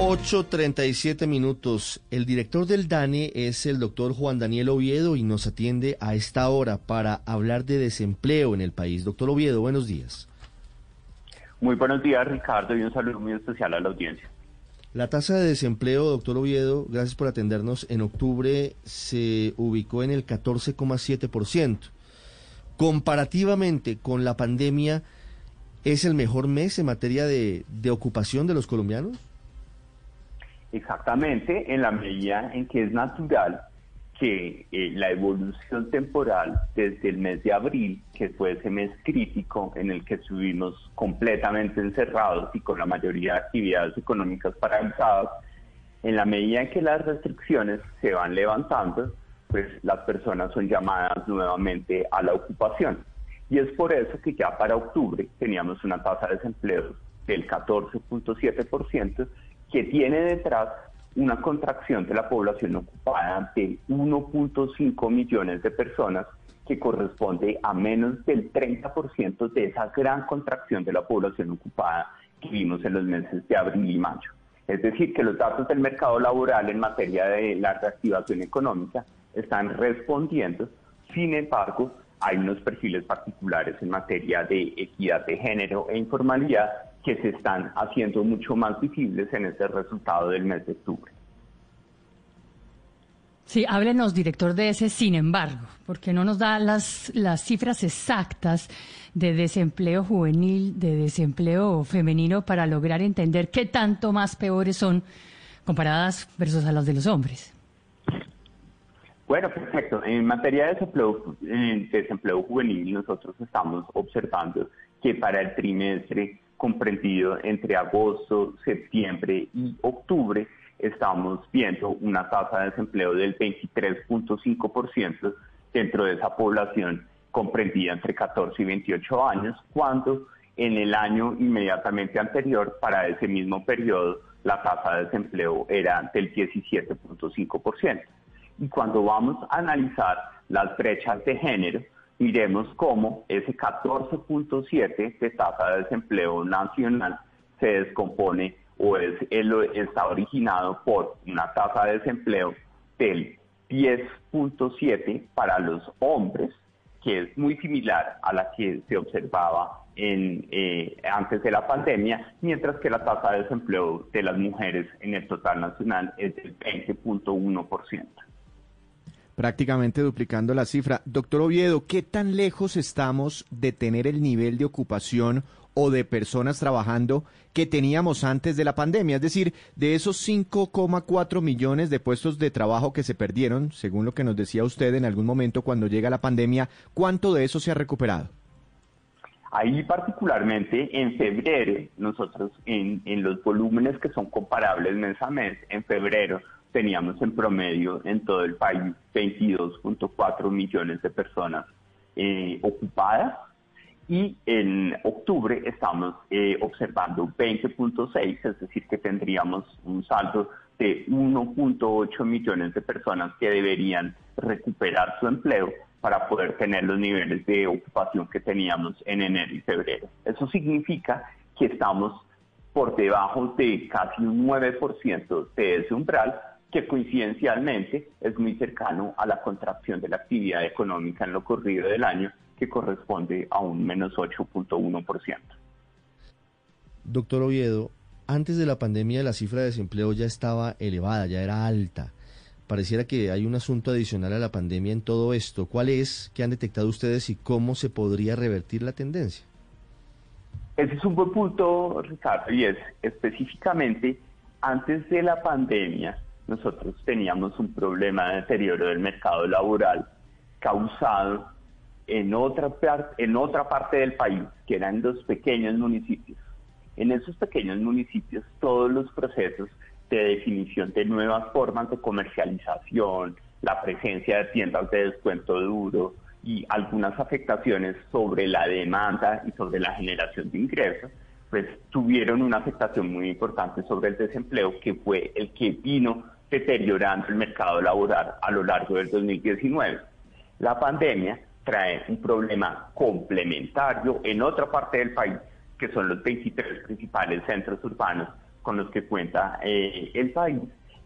8.37 minutos. El director del DANE es el doctor Juan Daniel Oviedo y nos atiende a esta hora para hablar de desempleo en el país. Doctor Oviedo, buenos días. Muy buenos días, Ricardo, y un saludo muy especial a la audiencia. La tasa de desempleo, doctor Oviedo, gracias por atendernos, en octubre se ubicó en el 14,7%. Comparativamente con la pandemia, ¿es el mejor mes en materia de, de ocupación de los colombianos? Exactamente, en la medida en que es natural que eh, la evolución temporal desde el mes de abril, que fue ese mes crítico en el que estuvimos completamente encerrados y con la mayoría de actividades económicas paralizadas, en la medida en que las restricciones se van levantando, pues las personas son llamadas nuevamente a la ocupación. Y es por eso que ya para octubre teníamos una tasa de desempleo del 14.7%, que tiene detrás una contracción de la población ocupada de 1.5 millones de personas, que corresponde a menos del 30% de esa gran contracción de la población ocupada que vimos en los meses de abril y mayo. Es decir, que los datos del mercado laboral en materia de la reactivación económica están respondiendo, sin embargo, hay unos perfiles particulares en materia de equidad de género e informalidad que se están haciendo mucho más visibles en ese resultado del mes de octubre. Sí, háblenos, director de ese, sin embargo, porque no nos da las, las cifras exactas de desempleo juvenil, de desempleo femenino, para lograr entender qué tanto más peores son comparadas versus a las de los hombres. Bueno, perfecto. En materia de desempleo, desempleo juvenil, nosotros estamos observando que para el trimestre comprendido entre agosto, septiembre y octubre, estamos viendo una tasa de desempleo del 23.5% dentro de esa población comprendida entre 14 y 28 años, cuando en el año inmediatamente anterior, para ese mismo periodo, la tasa de desempleo era del 17.5%. Y cuando vamos a analizar las brechas de género, miremos cómo ese 14.7 de tasa de desempleo nacional se descompone o es, está originado por una tasa de desempleo del 10.7 para los hombres, que es muy similar a la que se observaba en, eh, antes de la pandemia, mientras que la tasa de desempleo de las mujeres en el total nacional es del 20.1% prácticamente duplicando la cifra. Doctor Oviedo, ¿qué tan lejos estamos de tener el nivel de ocupación o de personas trabajando que teníamos antes de la pandemia? Es decir, de esos 5,4 millones de puestos de trabajo que se perdieron, según lo que nos decía usted en algún momento cuando llega la pandemia, ¿cuánto de eso se ha recuperado? Ahí particularmente en febrero, nosotros en, en los volúmenes que son comparables mes a mes, en febrero teníamos en promedio en todo el país 22.4 millones de personas eh, ocupadas y en octubre estamos eh, observando 20.6, es decir, que tendríamos un saldo de 1.8 millones de personas que deberían recuperar su empleo para poder tener los niveles de ocupación que teníamos en enero y febrero. Eso significa que estamos por debajo de casi un 9% de ese umbral, que coincidencialmente es muy cercano a la contracción de la actividad económica en lo corrido del año, que corresponde a un menos 8.1%. Doctor Oviedo, antes de la pandemia la cifra de desempleo ya estaba elevada, ya era alta. Pareciera que hay un asunto adicional a la pandemia en todo esto. ¿Cuál es? ¿Qué han detectado ustedes y cómo se podría revertir la tendencia? Ese es un buen punto, Ricardo, y es específicamente antes de la pandemia, nosotros teníamos un problema de deterioro del mercado laboral causado en otra, en otra parte del país, que eran los pequeños municipios. En esos pequeños municipios, todos los procesos de definición de nuevas formas de comercialización, la presencia de tiendas de descuento duro y algunas afectaciones sobre la demanda y sobre la generación de ingresos, pues tuvieron una afectación muy importante sobre el desempleo, que fue el que vino deteriorando el mercado laboral a lo largo del 2019. La pandemia trae un problema complementario en otra parte del país, que son los 23 principales centros urbanos, con los que cuenta eh, el país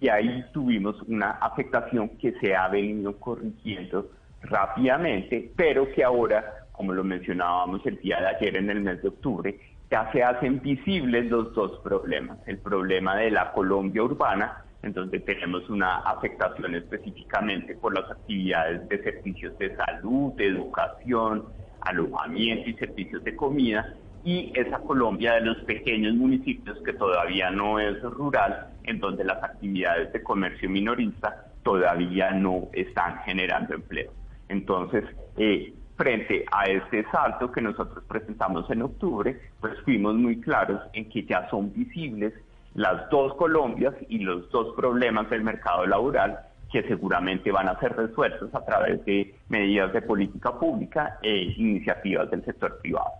y ahí tuvimos una afectación que se ha venido corrigiendo rápidamente, pero que ahora, como lo mencionábamos el día de ayer en el mes de octubre, ya se hacen visibles los dos problemas. El problema de la Colombia urbana, en donde tenemos una afectación específicamente por las actividades de servicios de salud, de educación, alojamiento y servicios de comida, y esa Colombia de los pequeños municipios que todavía no es rural, en donde las actividades de comercio minorista todavía no están generando empleo. Entonces, eh, frente a este salto que nosotros presentamos en octubre, pues fuimos muy claros en que ya son visibles las dos Colombias y los dos problemas del mercado laboral que seguramente van a ser resueltos a través de medidas de política pública e iniciativas del sector privado.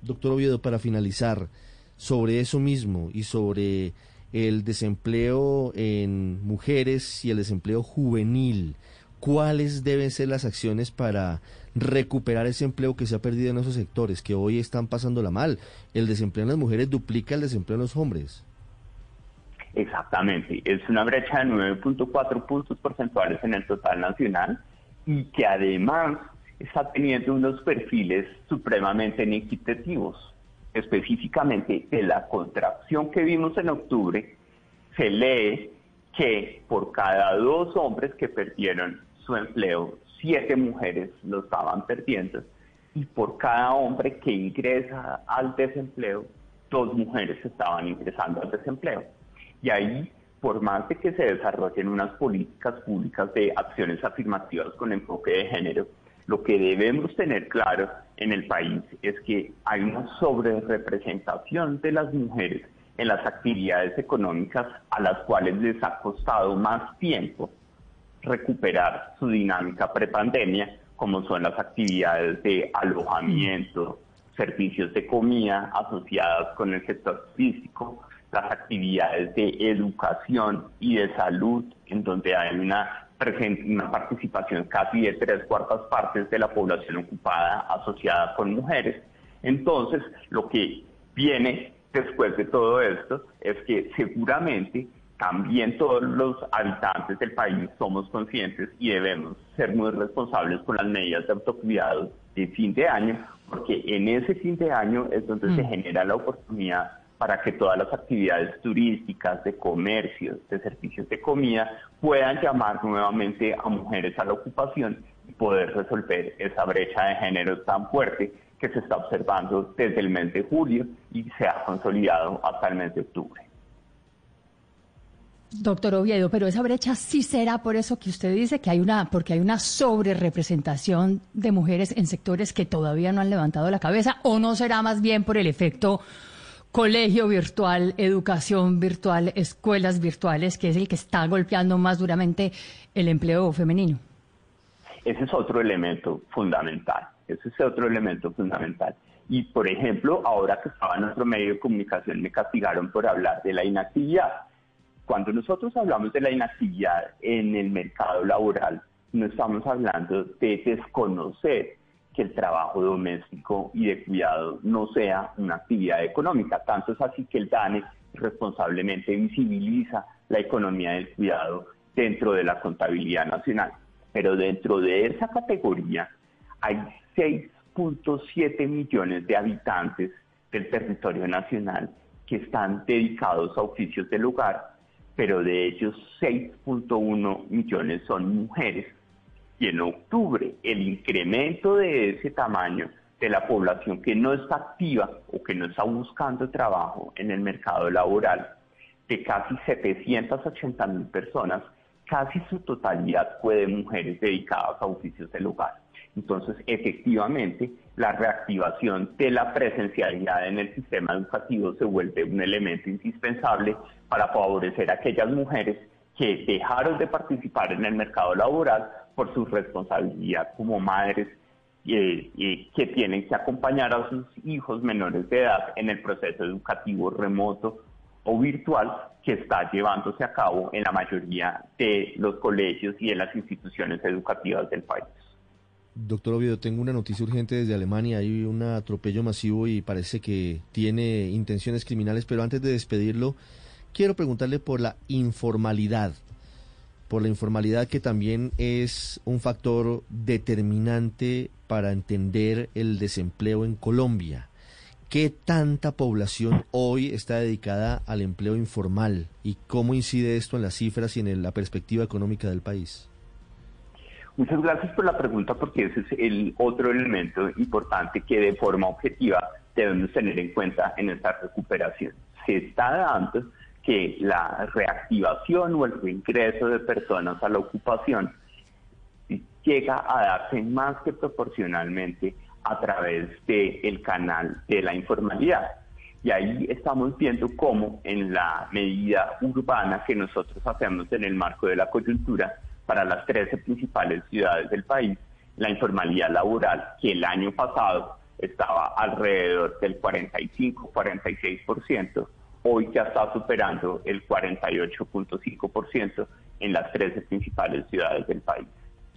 Doctor Oviedo, para finalizar, sobre eso mismo y sobre el desempleo en mujeres y el desempleo juvenil, ¿cuáles deben ser las acciones para recuperar ese empleo que se ha perdido en esos sectores que hoy están pasándola mal? El desempleo en las mujeres duplica el desempleo en los hombres. Exactamente, es una brecha de 9.4 puntos porcentuales en el total nacional y que además está teniendo unos perfiles supremamente inequitativos. Específicamente de la contracción que vimos en octubre, se lee que por cada dos hombres que perdieron su empleo, siete mujeres lo estaban perdiendo y por cada hombre que ingresa al desempleo, dos mujeres estaban ingresando al desempleo. Y ahí, por más de que se desarrollen unas políticas públicas de acciones afirmativas con enfoque de género, lo que debemos tener claro en el país es que hay una sobrerepresentación de las mujeres en las actividades económicas a las cuales les ha costado más tiempo recuperar su dinámica prepandemia, como son las actividades de alojamiento, servicios de comida asociadas con el sector físico, las actividades de educación y de salud, en donde hay una una participación casi de tres cuartas partes de la población ocupada asociada con mujeres. Entonces, lo que viene después de todo esto es que seguramente también todos los habitantes del país somos conscientes y debemos ser muy responsables con las medidas de autocuidado de fin de año, porque en ese fin de año es donde se mm. genera la oportunidad para que todas las actividades turísticas, de comercio, de servicios de comida puedan llamar nuevamente a mujeres a la ocupación y poder resolver esa brecha de género tan fuerte que se está observando desde el mes de julio y se ha consolidado hasta el mes de octubre. Doctor Oviedo, pero esa brecha sí será por eso que usted dice que hay una, porque hay una sobrerepresentación de mujeres en sectores que todavía no han levantado la cabeza, o no será más bien por el efecto colegio virtual, educación virtual, escuelas virtuales, que es el que está golpeando más duramente el empleo femenino. Ese es otro elemento fundamental, ese es otro elemento fundamental. Y, por ejemplo, ahora que estaba en otro medio de comunicación, me castigaron por hablar de la inactividad. Cuando nosotros hablamos de la inactividad en el mercado laboral, no estamos hablando de desconocer que el trabajo doméstico y de cuidado no sea una actividad económica. Tanto es así que el DANE responsablemente visibiliza la economía del cuidado dentro de la contabilidad nacional. Pero dentro de esa categoría hay 6.7 millones de habitantes del territorio nacional que están dedicados a oficios del hogar, pero de ellos 6.1 millones son mujeres y en octubre el incremento de ese tamaño de la población que no está activa o que no está buscando trabajo en el mercado laboral, de casi 780 mil personas, casi su totalidad fue de mujeres dedicadas a oficios del hogar. Entonces, efectivamente, la reactivación de la presencialidad en el sistema educativo se vuelve un elemento indispensable para favorecer a aquellas mujeres que dejaron de participar en el mercado laboral por su responsabilidad como madres eh, que tienen que acompañar a sus hijos menores de edad en el proceso educativo remoto o virtual que está llevándose a cabo en la mayoría de los colegios y de las instituciones educativas del país. Doctor Oviedo, tengo una noticia urgente desde Alemania. Hay un atropello masivo y parece que tiene intenciones criminales, pero antes de despedirlo, quiero preguntarle por la informalidad, por la informalidad que también es un factor determinante para entender el desempleo en Colombia. ¿Qué tanta población hoy está dedicada al empleo informal y cómo incide esto en las cifras y en la perspectiva económica del país? Muchas gracias por la pregunta porque ese es el otro elemento importante que de forma objetiva debemos tener en cuenta en esta recuperación. Se está dando que la reactivación o el reingreso de personas a la ocupación llega a darse más que proporcionalmente a través del canal de la informalidad. Y ahí estamos viendo cómo en la medida urbana que nosotros hacemos en el marco de la coyuntura para las 13 principales ciudades del país, la informalidad laboral, que el año pasado estaba alrededor del 45-46%, hoy ya está superando el 48.5% en las 13 principales ciudades del país.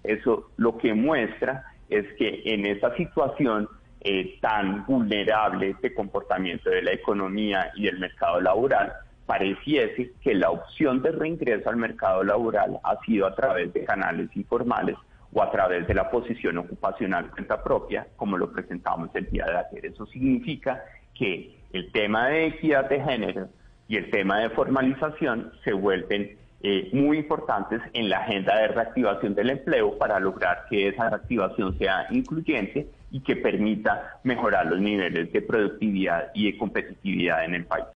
Eso lo que muestra es que en esa situación eh, tan vulnerable de comportamiento de la economía y del mercado laboral, pareciese que la opción de reingreso al mercado laboral ha sido a través de canales informales o a través de la posición ocupacional cuenta propia, como lo presentamos el día de ayer. Eso significa que el tema de equidad de género y el tema de formalización se vuelven eh, muy importantes en la agenda de reactivación del empleo para lograr que esa reactivación sea incluyente y que permita mejorar los niveles de productividad y de competitividad en el país.